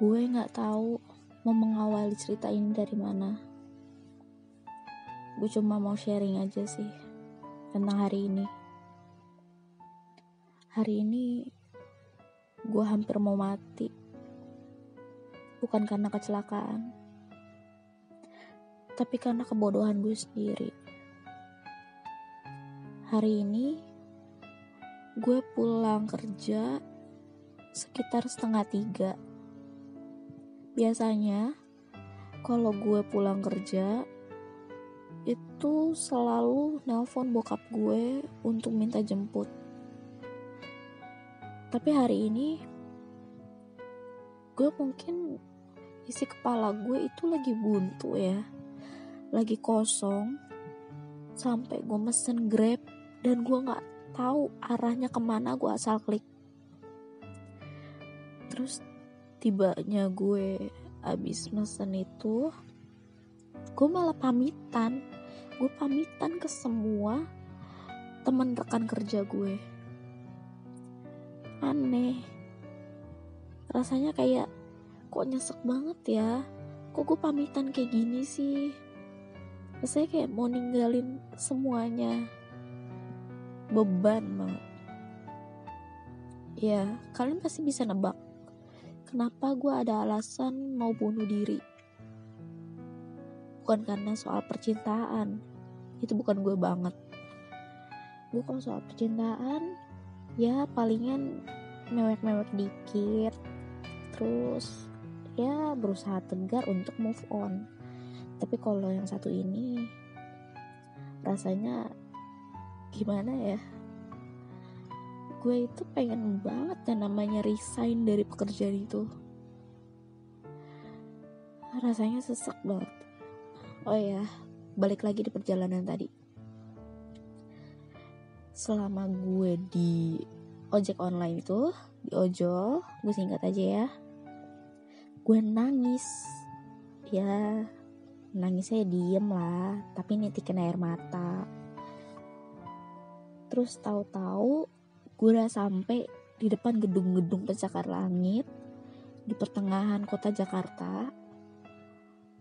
gue nggak tahu mau mengawali cerita ini dari mana. Gue cuma mau sharing aja sih tentang hari ini. Hari ini gue hampir mau mati. Bukan karena kecelakaan tapi karena kebodohan gue sendiri. Hari ini gue pulang kerja sekitar setengah tiga biasanya kalau gue pulang kerja itu selalu nelpon bokap gue untuk minta jemput. Tapi hari ini gue mungkin isi kepala gue itu lagi buntu ya. Lagi kosong sampai gue mesen grab dan gue nggak tahu arahnya ke mana gue asal klik. Terus tibanya gue abis mesen itu gue malah pamitan. Gue pamitan ke semua teman rekan kerja gue. Aneh. Rasanya kayak kok nyesek banget ya? Kok gue pamitan kayak gini sih? Rasanya kayak mau ninggalin semuanya. Beban banget ya kalian pasti bisa nebak kenapa gue ada alasan mau bunuh diri. Bukan karena soal percintaan, itu bukan gue banget. Gue kalau soal percintaan, ya palingan mewek-mewek dikit, terus ya berusaha tegar untuk move on. Tapi kalau yang satu ini, rasanya gimana ya? Gue itu pengen banget yang namanya resign dari pekerjaan itu. Rasanya sesek banget. Oh ya balik lagi di perjalanan tadi. Selama gue di ojek online itu di ojol gue singkat aja ya. Gue nangis. Ya nangisnya diem lah tapi nitikin air mata. Terus tahu-tahu gue udah sampai di depan gedung-gedung pencakar langit di pertengahan kota Jakarta.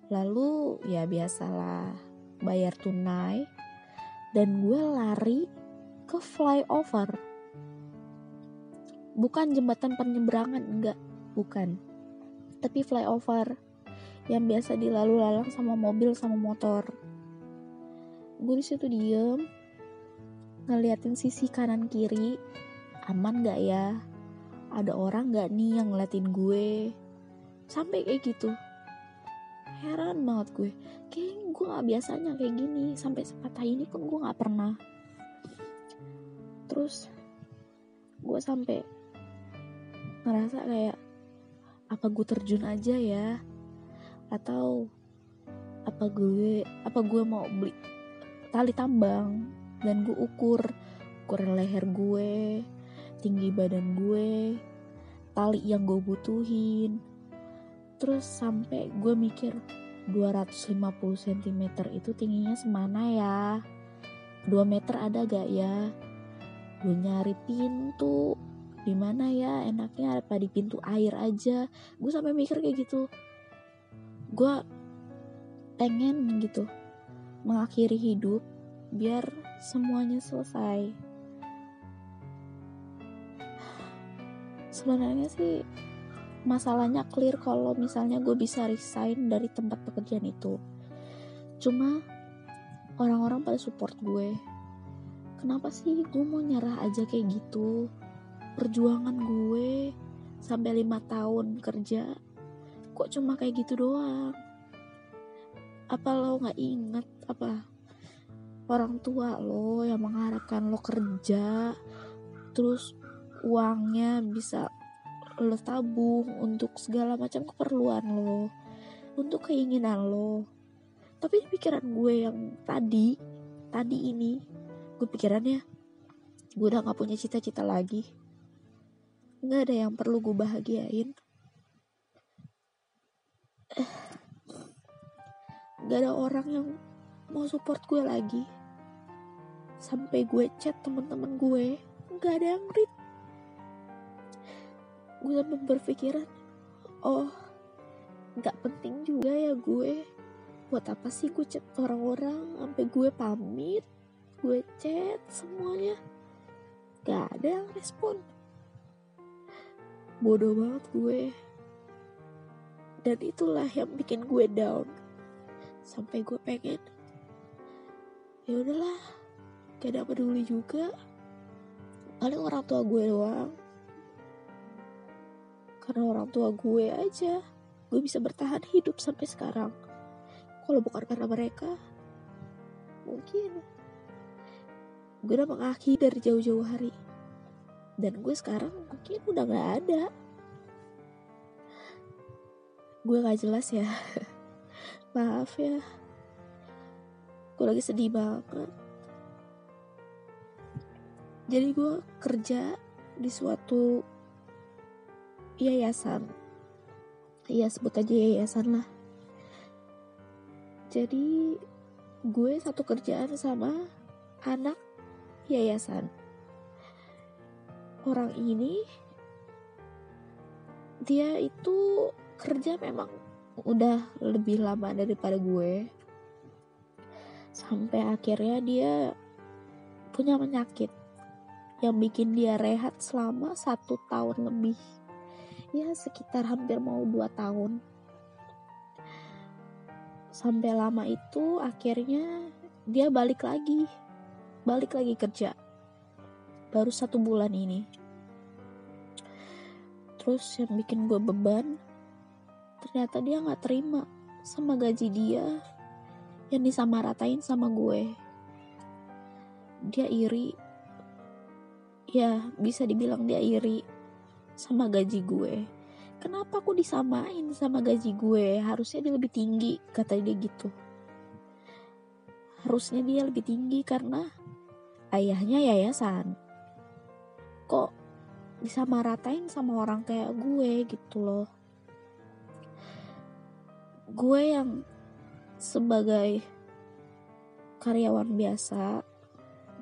Lalu ya biasalah bayar tunai. Dan gue lari ke flyover. Bukan jembatan penyeberangan enggak bukan. Tapi flyover yang biasa dilalu lalang sama mobil sama motor. Gue di situ diem ngeliatin sisi kanan kiri aman gak ya? Ada orang gak nih yang ngeliatin gue? Sampai kayak gitu. Heran banget gue. Kayak gue gak biasanya kayak gini. Sampai sepatah ini pun gue gak pernah. Terus gue sampai ngerasa kayak apa gue terjun aja ya? Atau apa gue apa gue mau beli tali tambang dan gue ukur ukur leher gue tinggi badan gue, tali yang gue butuhin. Terus sampai gue mikir 250 cm itu tingginya semana ya? 2 meter ada gak ya? Gue nyari pintu, di mana ya enaknya apa di pintu air aja. Gue sampai mikir kayak gitu. Gue pengen gitu mengakhiri hidup biar semuanya selesai. Sebenarnya sih masalahnya clear kalau misalnya gue bisa resign dari tempat pekerjaan itu. Cuma orang-orang pada support gue. Kenapa sih gue mau nyerah aja kayak gitu? Perjuangan gue sampai lima tahun kerja kok cuma kayak gitu doang? Apa lo nggak inget apa orang tua lo yang mengharapkan lo kerja terus uangnya bisa lo tabung untuk segala macam keperluan lo untuk keinginan lo. Tapi pikiran gue yang tadi tadi ini gue pikirannya gue udah gak punya cita-cita lagi. Nggak ada yang perlu gue bahagiain. Gak ada orang yang mau support gue lagi. Sampai gue chat temen-temen gue nggak ada yang read gue berpikiran oh nggak penting juga ya gue. Buat apa sih gue chat orang-orang? Sampai gue pamit gue chat semuanya. Gak ada yang respon. Bodoh banget gue. Dan itulah yang bikin gue down. Sampai gue pengen ya udahlah gak ada peduli juga. Paling orang tua gue doang karena orang tua gue aja. Gue bisa bertahan hidup sampai sekarang. Kalau bukan karena mereka mungkin gue udah mengakhiri dari jauh-jauh hari. Dan gue sekarang mungkin udah gak ada. Gue gak jelas ya. Maaf ya. Gue lagi sedih banget. Jadi gue kerja di suatu yayasan. Ya sebut aja yayasan lah. Jadi gue satu kerjaan sama anak yayasan. Orang ini dia itu kerja memang udah lebih lama daripada gue. Sampai akhirnya dia punya penyakit yang bikin dia rehat selama satu tahun lebih ya sekitar hampir mau dua tahun. Sampai lama itu akhirnya dia balik lagi. Balik lagi kerja. Baru satu bulan ini. Terus yang bikin gue beban ternyata dia nggak terima sama gaji dia yang disamaratain sama gue. Dia iri. Ya bisa dibilang dia iri sama gaji gue. Kenapa aku disamain sama gaji gue? Harusnya dia lebih tinggi kata dia gitu. Harusnya dia lebih tinggi karena ayahnya yayasan. Kok disamaratain sama orang kayak gue gitu loh? Gue yang sebagai karyawan biasa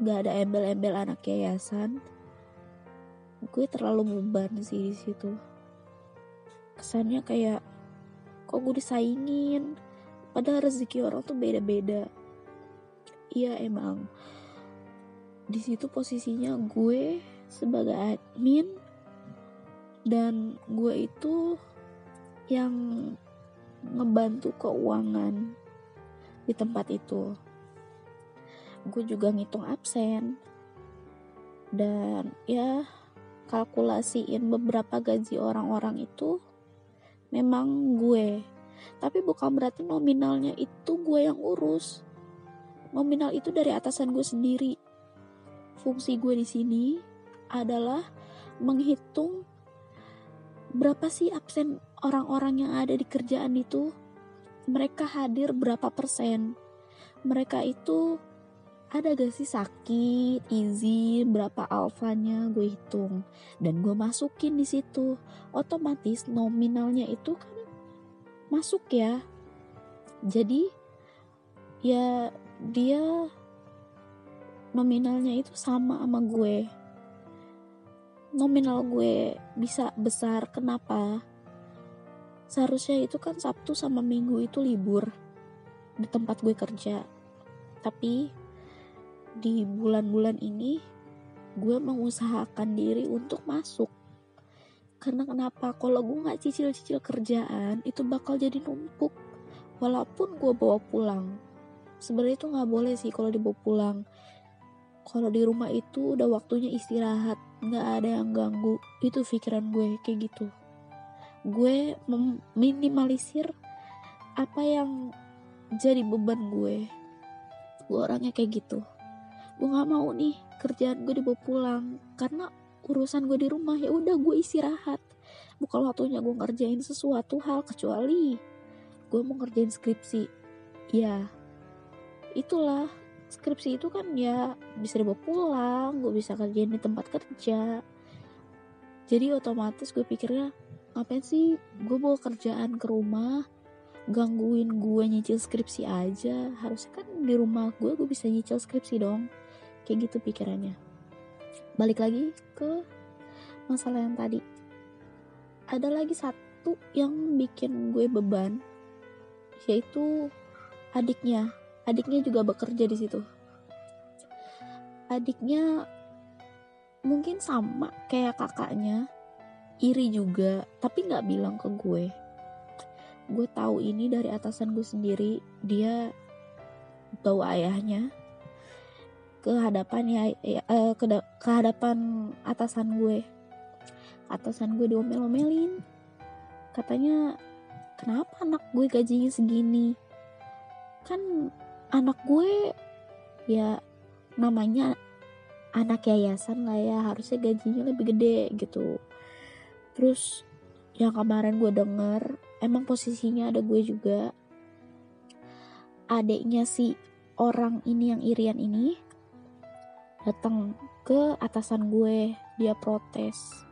gak ada embel-embel anak yayasan gue terlalu beban sih di situ. Kesannya kayak kok gue disaingin? Padahal rezeki orang tuh beda-beda. Iya emang. Di situ posisinya gue sebagai admin dan gue itu yang ngebantu keuangan di tempat itu. Gue juga ngitung absen. Dan ya kalkulasiin beberapa gaji orang-orang itu memang gue. Tapi bukan berarti nominalnya itu gue yang urus. Nominal itu dari atasan gue sendiri. Fungsi gue di sini adalah menghitung berapa sih absen orang-orang yang ada di kerjaan itu. Mereka hadir berapa persen. Mereka itu ada gak sih sakit, izin, berapa alfanya gue hitung dan gue masukin di situ. Otomatis nominalnya itu kan masuk ya. Jadi ya dia nominalnya itu sama sama gue. Nominal gue bisa besar kenapa? Seharusnya itu kan Sabtu sama Minggu itu libur di tempat gue kerja. Tapi di bulan-bulan ini gue mengusahakan diri untuk masuk. Karena kenapa? Kalau gue nggak cicil-cicil kerjaan itu bakal jadi numpuk. Walaupun gue bawa pulang. Sebenarnya itu nggak boleh sih kalau dibawa pulang. Kalau di rumah itu udah waktunya istirahat nggak ada yang ganggu. Itu pikiran gue kayak gitu. Gue meminimalisir apa yang jadi beban gue. Gue orangnya kayak gitu gue nggak mau nih kerjaan gue dibawa pulang. Karena urusan gue di rumah ya udah gue istirahat. Bukan waktunya gue ngerjain sesuatu hal kecuali gue mau ngerjain skripsi. Ya itulah. Skripsi itu kan ya bisa dibawa pulang gue bisa kerjain di tempat kerja. Jadi otomatis gue pikirnya ngapain sih gue bawa kerjaan ke rumah gangguin gue nyicil skripsi aja. Harusnya kan di rumah gue gue bisa nyicil skripsi dong kayak gitu pikirannya. Balik lagi ke masalah yang tadi. Ada lagi satu yang bikin gue beban yaitu adiknya. Adiknya juga bekerja di situ. Adiknya mungkin sama kayak kakaknya iri juga tapi nggak bilang ke gue. Gue tahu ini dari atasan gue sendiri. Dia bawa ayahnya ke hadapan ya, ya eh, ke, ke hadapan atasan gue. Atasan gue diomel-omelin. Katanya kenapa anak gue gajinya segini? Kan anak gue ya namanya anak yayasan lah ya harusnya gajinya lebih gede gitu. Terus yang kemarin gue denger emang posisinya ada gue juga. Adiknya si orang ini yang irian ini datang ke atasan gue dia protes.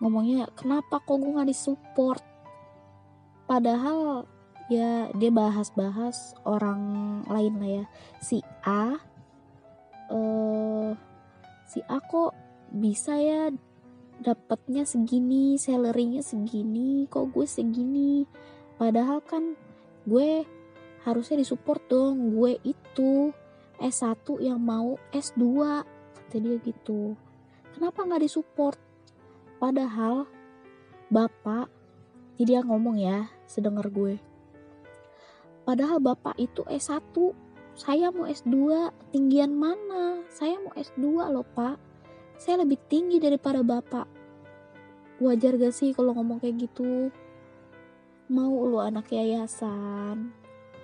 Ngomongnya kenapa kok gue nggak disupport? Padahal ya dia bahas-bahas orang lain lah ya. Si A uh, si A kok bisa ya dapatnya segini salarynya segini kok gue segini? Padahal kan gue harusnya disupport dong gue itu S1 yang mau S2 kata dia gitu. Kenapa nggak disupport? Padahal bapak jadi dia ngomong ya sedengar gue. Padahal bapak itu S1 saya mau S2 tinggian mana? Saya mau S2 loh pak. Saya lebih tinggi daripada bapak. Wajar gak sih kalau ngomong kayak gitu? Mau lo anak yayasan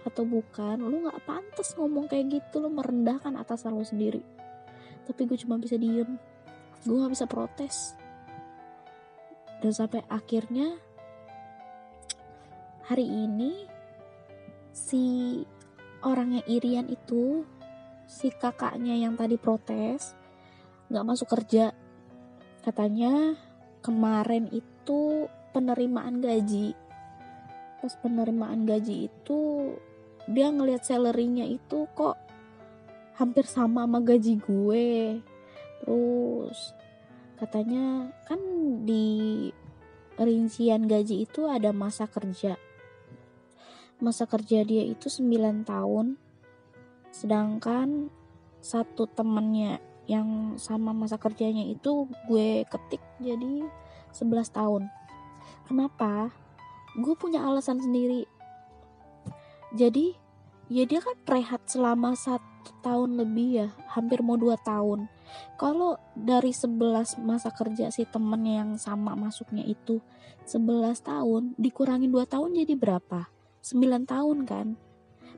atau bukan lu nggak pantas ngomong kayak gitu lu merendahkan atasan lu sendiri. Tapi gue cuma bisa diem gue nggak bisa protes. Dan sampai akhirnya hari ini si orang yang irian itu si kakaknya yang tadi protes nggak masuk kerja. Katanya kemarin itu penerimaan gaji. Pas penerimaan gaji itu dia ngelihat salarynya itu kok hampir sama sama gaji gue. Terus katanya kan di rincian gaji itu ada masa kerja. Masa kerja dia itu 9 tahun. Sedangkan satu temennya yang sama masa kerjanya itu gue ketik jadi 11 tahun. Kenapa? Gue punya alasan sendiri jadi ya dia kan rehat selama satu tahun lebih ya hampir mau dua tahun. Kalau dari 11 masa kerja si temen yang sama masuknya itu 11 tahun dikurangin 2 tahun jadi berapa? 9 tahun kan?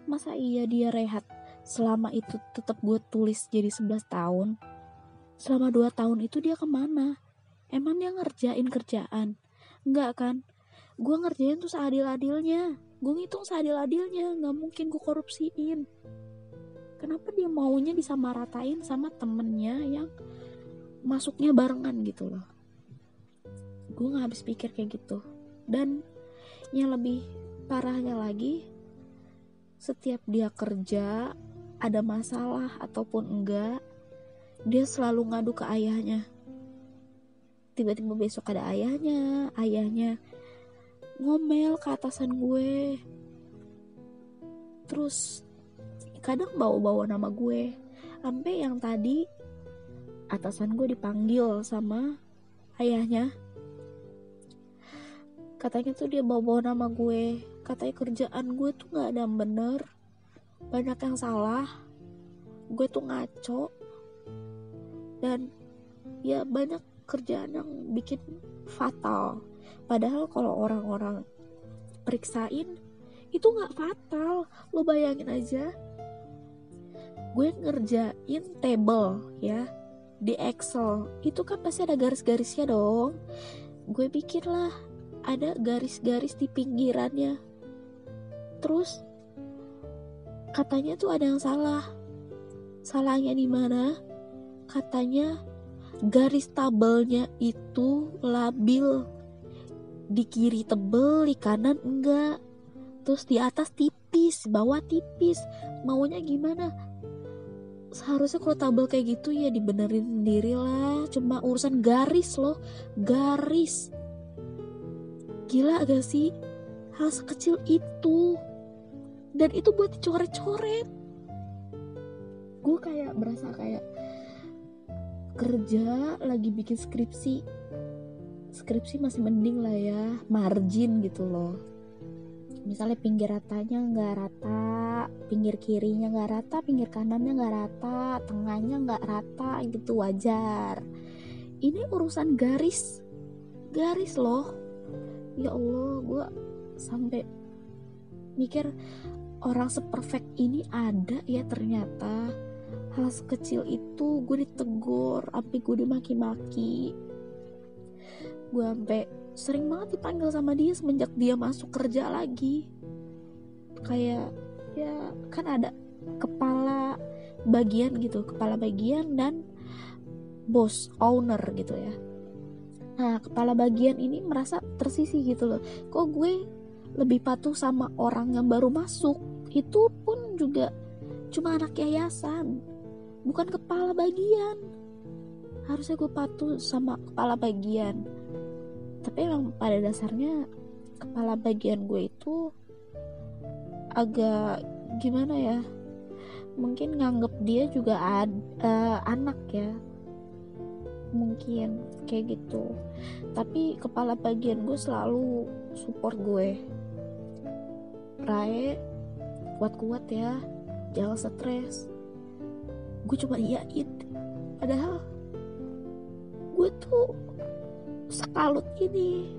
Masa iya dia rehat? Selama itu tetap gue tulis jadi 11 tahun. Selama 2 tahun itu dia ke mana? Emang dia ngerjain kerjaan? Enggak kan gue ngerjain tuh seadil-adilnya. Gue ngitung seadil-adilnya nggak mungkin gue korupsiin. Kenapa dia maunya disamaratain sama temennya yang masuknya barengan gitu loh? Gue nggak habis pikir kayak gitu. Dan yang lebih parahnya lagi setiap dia kerja ada masalah ataupun enggak dia selalu ngadu ke ayahnya. Tiba-tiba besok ada ayahnya ayahnya ngomel ke atasan gue. Terus kadang bawa-bawa nama gue. Sampai yang tadi atasan gue dipanggil sama ayahnya. Katanya tuh dia bawa-bawa nama gue. Katanya kerjaan gue tuh gak ada yang bener. Banyak yang salah. Gue tuh ngaco. Dan ya banyak kerjaan yang bikin fatal Padahal kalau orang-orang periksain itu nggak fatal. Lo bayangin aja, gue ngerjain table ya di Excel itu kan pasti ada garis-garisnya dong. Gue pikir lah ada garis-garis di pinggirannya. Terus katanya tuh ada yang salah. Salahnya di mana? Katanya garis tabelnya itu labil. Di kiri tebel di kanan enggak. Terus di atas tipis bawah tipis. Maunya gimana? Seharusnya kalau tabel kayak gitu ya dibenerin sendiri lah. Cuma urusan garis loh. Garis. Gila gak sih? Hal sekecil itu. Dan itu buat dicoret-coret. Gue kayak berasa kayak kerja lagi bikin skripsi. Skripsi masih mending lah ya margin gitu loh. Misalnya pinggir ratanya nggak rata pinggir kirinya nggak rata pinggir kanannya nggak rata tengahnya nggak rata gitu wajar. Ini urusan garis garis loh. Ya Allah gue sampai mikir orang seperfect ini ada ya ternyata hal sekecil itu gue ditegur sampai gue dimaki-maki. Gue sampai sering banget dipanggil sama dia semenjak dia masuk kerja lagi. Kayak ya kan ada kepala bagian gitu kepala bagian dan bos owner gitu ya. Nah kepala bagian ini merasa tersisih gitu loh. Kok gue lebih patuh sama orang yang baru masuk? Itu pun juga cuma anak yayasan bukan kepala bagian. Harusnya gue patuh sama kepala bagian. Tapi emang pada dasarnya kepala bagian gue itu agak gimana ya mungkin nganggep dia juga ad, uh, anak ya. Mungkin kayak gitu. Tapi kepala bagian gue selalu support gue. Rae kuat-kuat ya jangan stres. Gue cuma iyain padahal gue tuh sekalut ini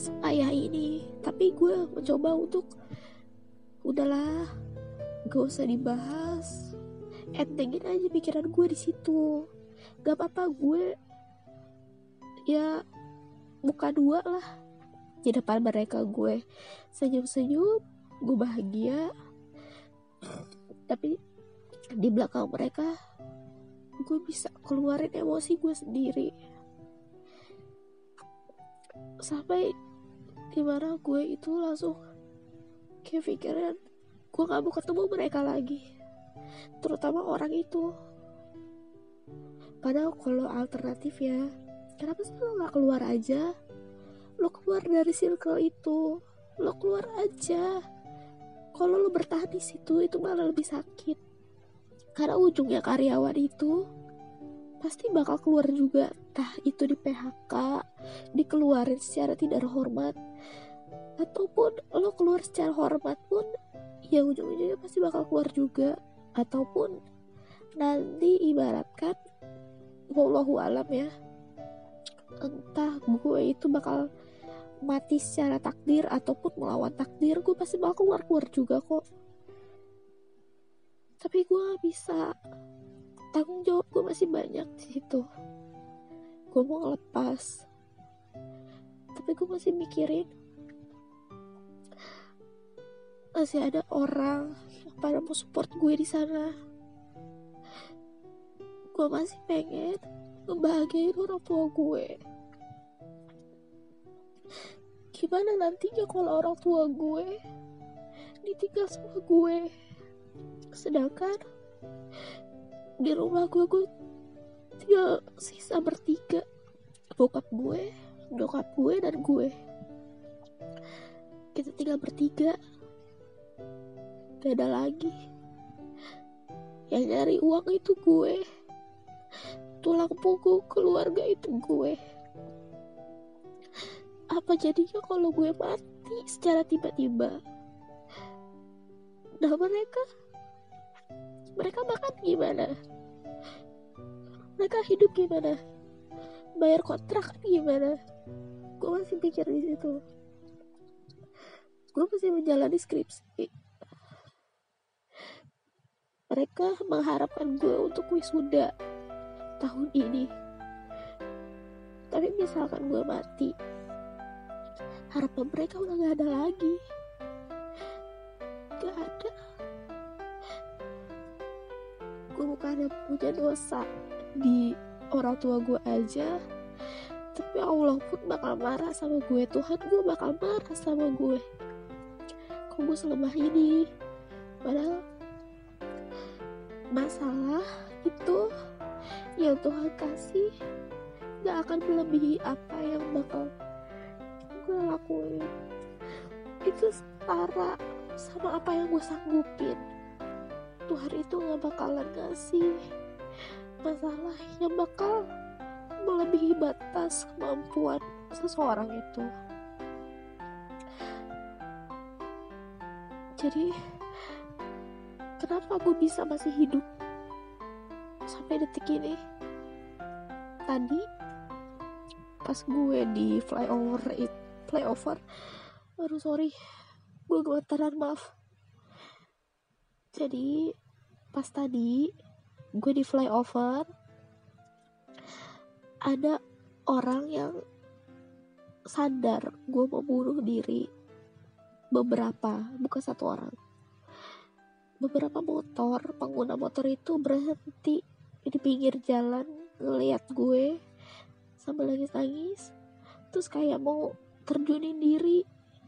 sepayah ini. Tapi gue mencoba untuk udahlah gak usah dibahas. Entengin aja pikiran gue di situ. Gak apa-apa gue ya buka dua lah di depan mereka gue senyum-senyum gue bahagia tapi di belakang mereka gue bisa keluarin emosi gue sendiri. Sampai di mana gue itu langsung kayak pikiran gue gak mau ketemu mereka lagi. Terutama orang itu. Padahal kalau alternatif ya kenapa sih lo gak keluar aja? Lo keluar dari circle itu. Lo keluar aja kalau lo bertahan di situ itu malah lebih sakit. Karena ujungnya karyawan itu pasti bakal keluar juga. Entah itu di PHK dikeluarin secara tidak hormat ataupun lo keluar secara hormat pun ya ujung-ujungnya pasti bakal keluar juga. Ataupun nanti ibaratkan wallahu alam ya entah gue itu bakal mati secara takdir ataupun melawan takdir gue pasti bakal keluar keluar juga kok. Tapi gue bisa tanggung jawab gue masih banyak di situ. Gue mau ngelepas. Tapi gue masih mikirin masih ada orang yang pada mau support gue di sana. Gue masih pengen ngebahagiain orang tua gue gimana nantinya kalau orang tua gue ditinggal sama gue? Sedangkan di rumah gue gue tinggal sisa bertiga. Bokap gue nyokap gue dan gue. Kita tinggal bertiga. Ada lagi yang nyari uang itu gue. Tulang punggung keluarga itu gue apa jadinya kalau gue mati secara tiba-tiba? Nah mereka mereka makan gimana? Mereka hidup gimana? Bayar kontrak gimana? Gue masih pikir di situ. Gue masih menjalani skripsi. Mereka mengharapkan gue untuk wisuda tahun ini. Tapi misalkan gue mati harapan mereka udah gak ada lagi. Gak ada. Gue bukannya punya dosa di orang tua gue aja. Tapi Allah pun bakal marah sama gue. Tuhan gue bakal marah sama gue. Kok gue selemah ini? Padahal masalah itu yang Tuhan kasih gak akan melebihi apa yang bakal lakuin. Itu setara sama apa yang gue sanggupin. Tuhan itu gak bakalan ngasih masalah yang bakal melebihi batas kemampuan seseorang itu. Jadi kenapa gue bisa masih hidup sampai detik ini? Tadi pas gue di flyover it flyover aduh sorry. Gue gemetaran maaf. Jadi pas tadi gue di flyover ada orang yang sadar gue mau bunuh diri beberapa bukan satu orang. Beberapa motor pengguna motor itu berhenti di pinggir jalan ngeliat gue sambil nangis-nangis. Terus kayak mau terjunin diri.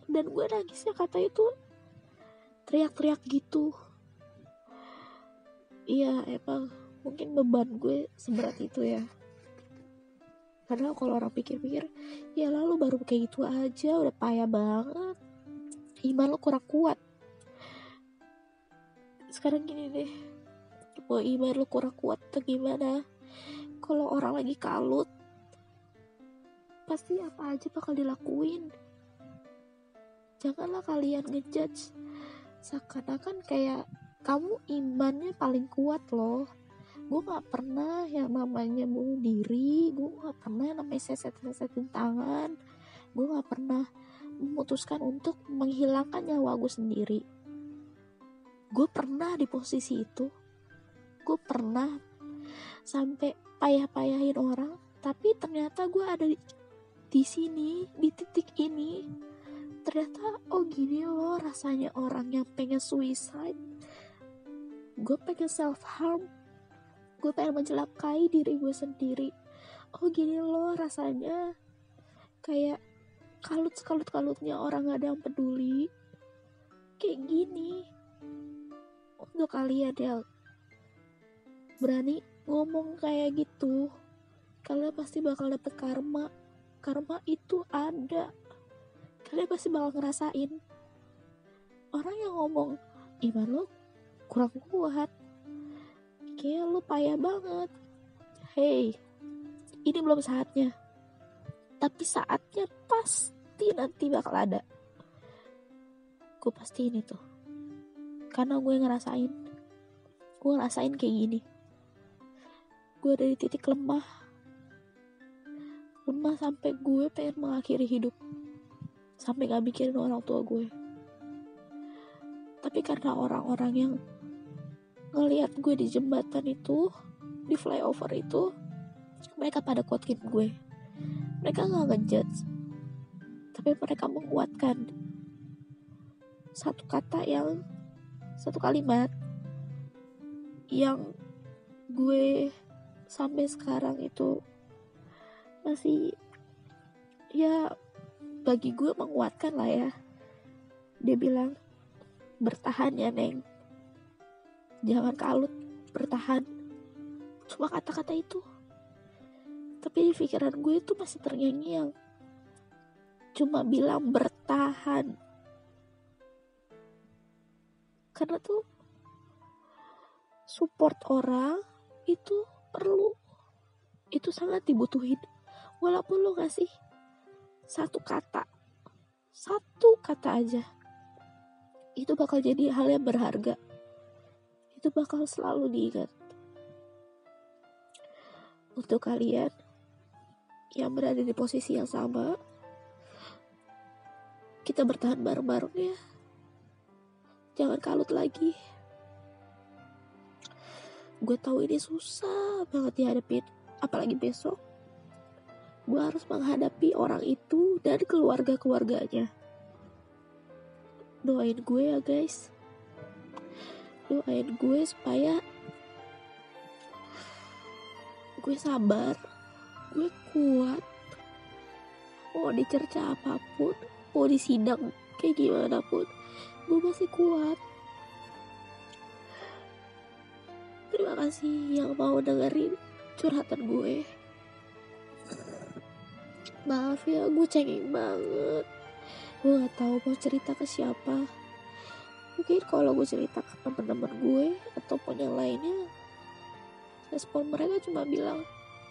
Dan gue nangisnya kata itu teriak-teriak gitu. Iya emang mungkin beban gue seberat itu ya. Karena kalau orang pikir-pikir ya lalu baru kayak gitu aja udah payah banget. Iman lo kurang kuat. Sekarang gini deh mau iman lo kurang kuat atau gimana? Kalau orang lagi kalut pasti apa aja bakal dilakuin. Janganlah kalian ngejudge. Seakan-akan kayak kamu imannya paling kuat loh. Gue gak pernah yang namanya bunuh diri. Gue gak pernah namanya seset-sesetin tangan. Gue gak pernah memutuskan untuk menghilangkan nyawa gue sendiri. Gue pernah di posisi itu. Gue pernah sampai payah-payahin orang tapi ternyata gue ada di sini di titik ini. Ternyata oh gini loh rasanya orang yang pengen suicide. Gue pengen self harm gue pengen mencelakai diri gue sendiri. Oh gini loh rasanya kayak kalut kalut kalutnya orang gak ada yang peduli. Kayak gini. Untuk kalian yang berani ngomong kayak gitu kalian pasti bakal dapet karma karma itu ada. Kalian pasti bakal ngerasain. Orang yang ngomong iman lo kurang kuat. Kayak lo payah banget. Hey ini belum saatnya. Tapi saatnya pasti nanti bakal ada. Gue pasti ini tuh karena gue ngerasain. Gue ngerasain kayak gini. Gue dari titik lemah lemah sampai gue pengen mengakhiri hidup. Sampai gak mikirin orang tua gue. Tapi karena orang-orang yang ngelihat gue di jembatan itu di flyover itu mereka pada kuatin gue. Mereka gak ngejudge. Tapi mereka menguatkan satu kata yang satu kalimat yang gue sampai sekarang itu masih ya bagi gue menguatkan lah ya. Dia bilang bertahan ya neng. Jangan kalut bertahan. Cuma kata-kata itu. Tapi di pikiran gue itu masih terngiang-ngiang. Cuma bilang bertahan. Karena tuh support orang itu perlu. Itu sangat dibutuhin walaupun lo ngasih satu kata satu kata aja itu bakal jadi hal yang berharga. Itu bakal selalu diingat. Untuk kalian yang berada di posisi yang sama kita bertahan bareng-bareng ya. Jangan kalut lagi. Gue tahu ini susah banget dihadapin apalagi besok gue harus menghadapi orang itu dan keluarga-keluarganya. Doain gue ya guys. Doain gue supaya gue sabar, gue kuat. Mau dicerca apa pun, mau disidang kayak gimana pun, gue masih kuat. Terima kasih yang mau dengerin curhatan gue maaf ya gue cengeng banget. Gue gak tahu mau cerita ke siapa. Mungkin kalau gue cerita ke teman-teman gue ataupun yang lainnya respon mereka cuma bilang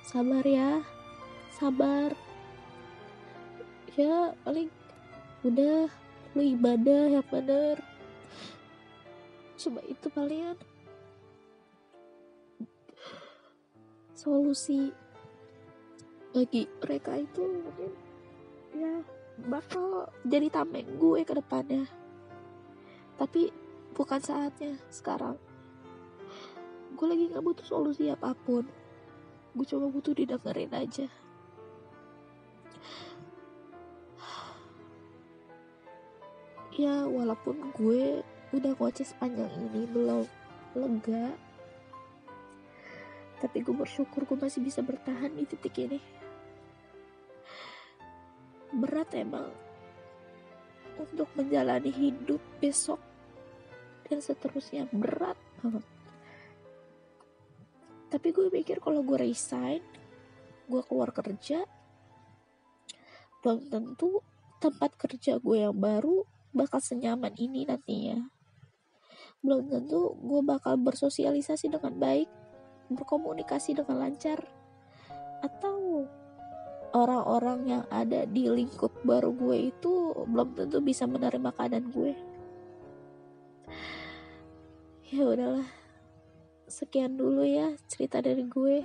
sabar ya sabar. Ya paling udah lu ibadah yang bener. Cuma itu kalian solusi bagi mereka itu mungkin ya bakal jadi tameng gue ke depannya. Tapi bukan saatnya sekarang. Gue lagi gak butuh solusi apa pun. Gue cuma butuh didengerin aja. Ya walaupun gue udah ngoceh sepanjang ini belum lega. Tapi gue bersyukur gue masih bisa bertahan di titik ini berat emang untuk menjalani hidup besok dan seterusnya berat banget. Tapi gue pikir kalau gue resign gue keluar kerja belum tentu tempat kerja gue yang baru bakal senyaman ini nantinya. Belum tentu gue bakal bersosialisasi dengan baik berkomunikasi dengan lancar atau orang-orang yang ada di lingkup baru gue itu belum tentu bisa menerima keadaan gue. Ya udahlah. Sekian dulu ya cerita dari gue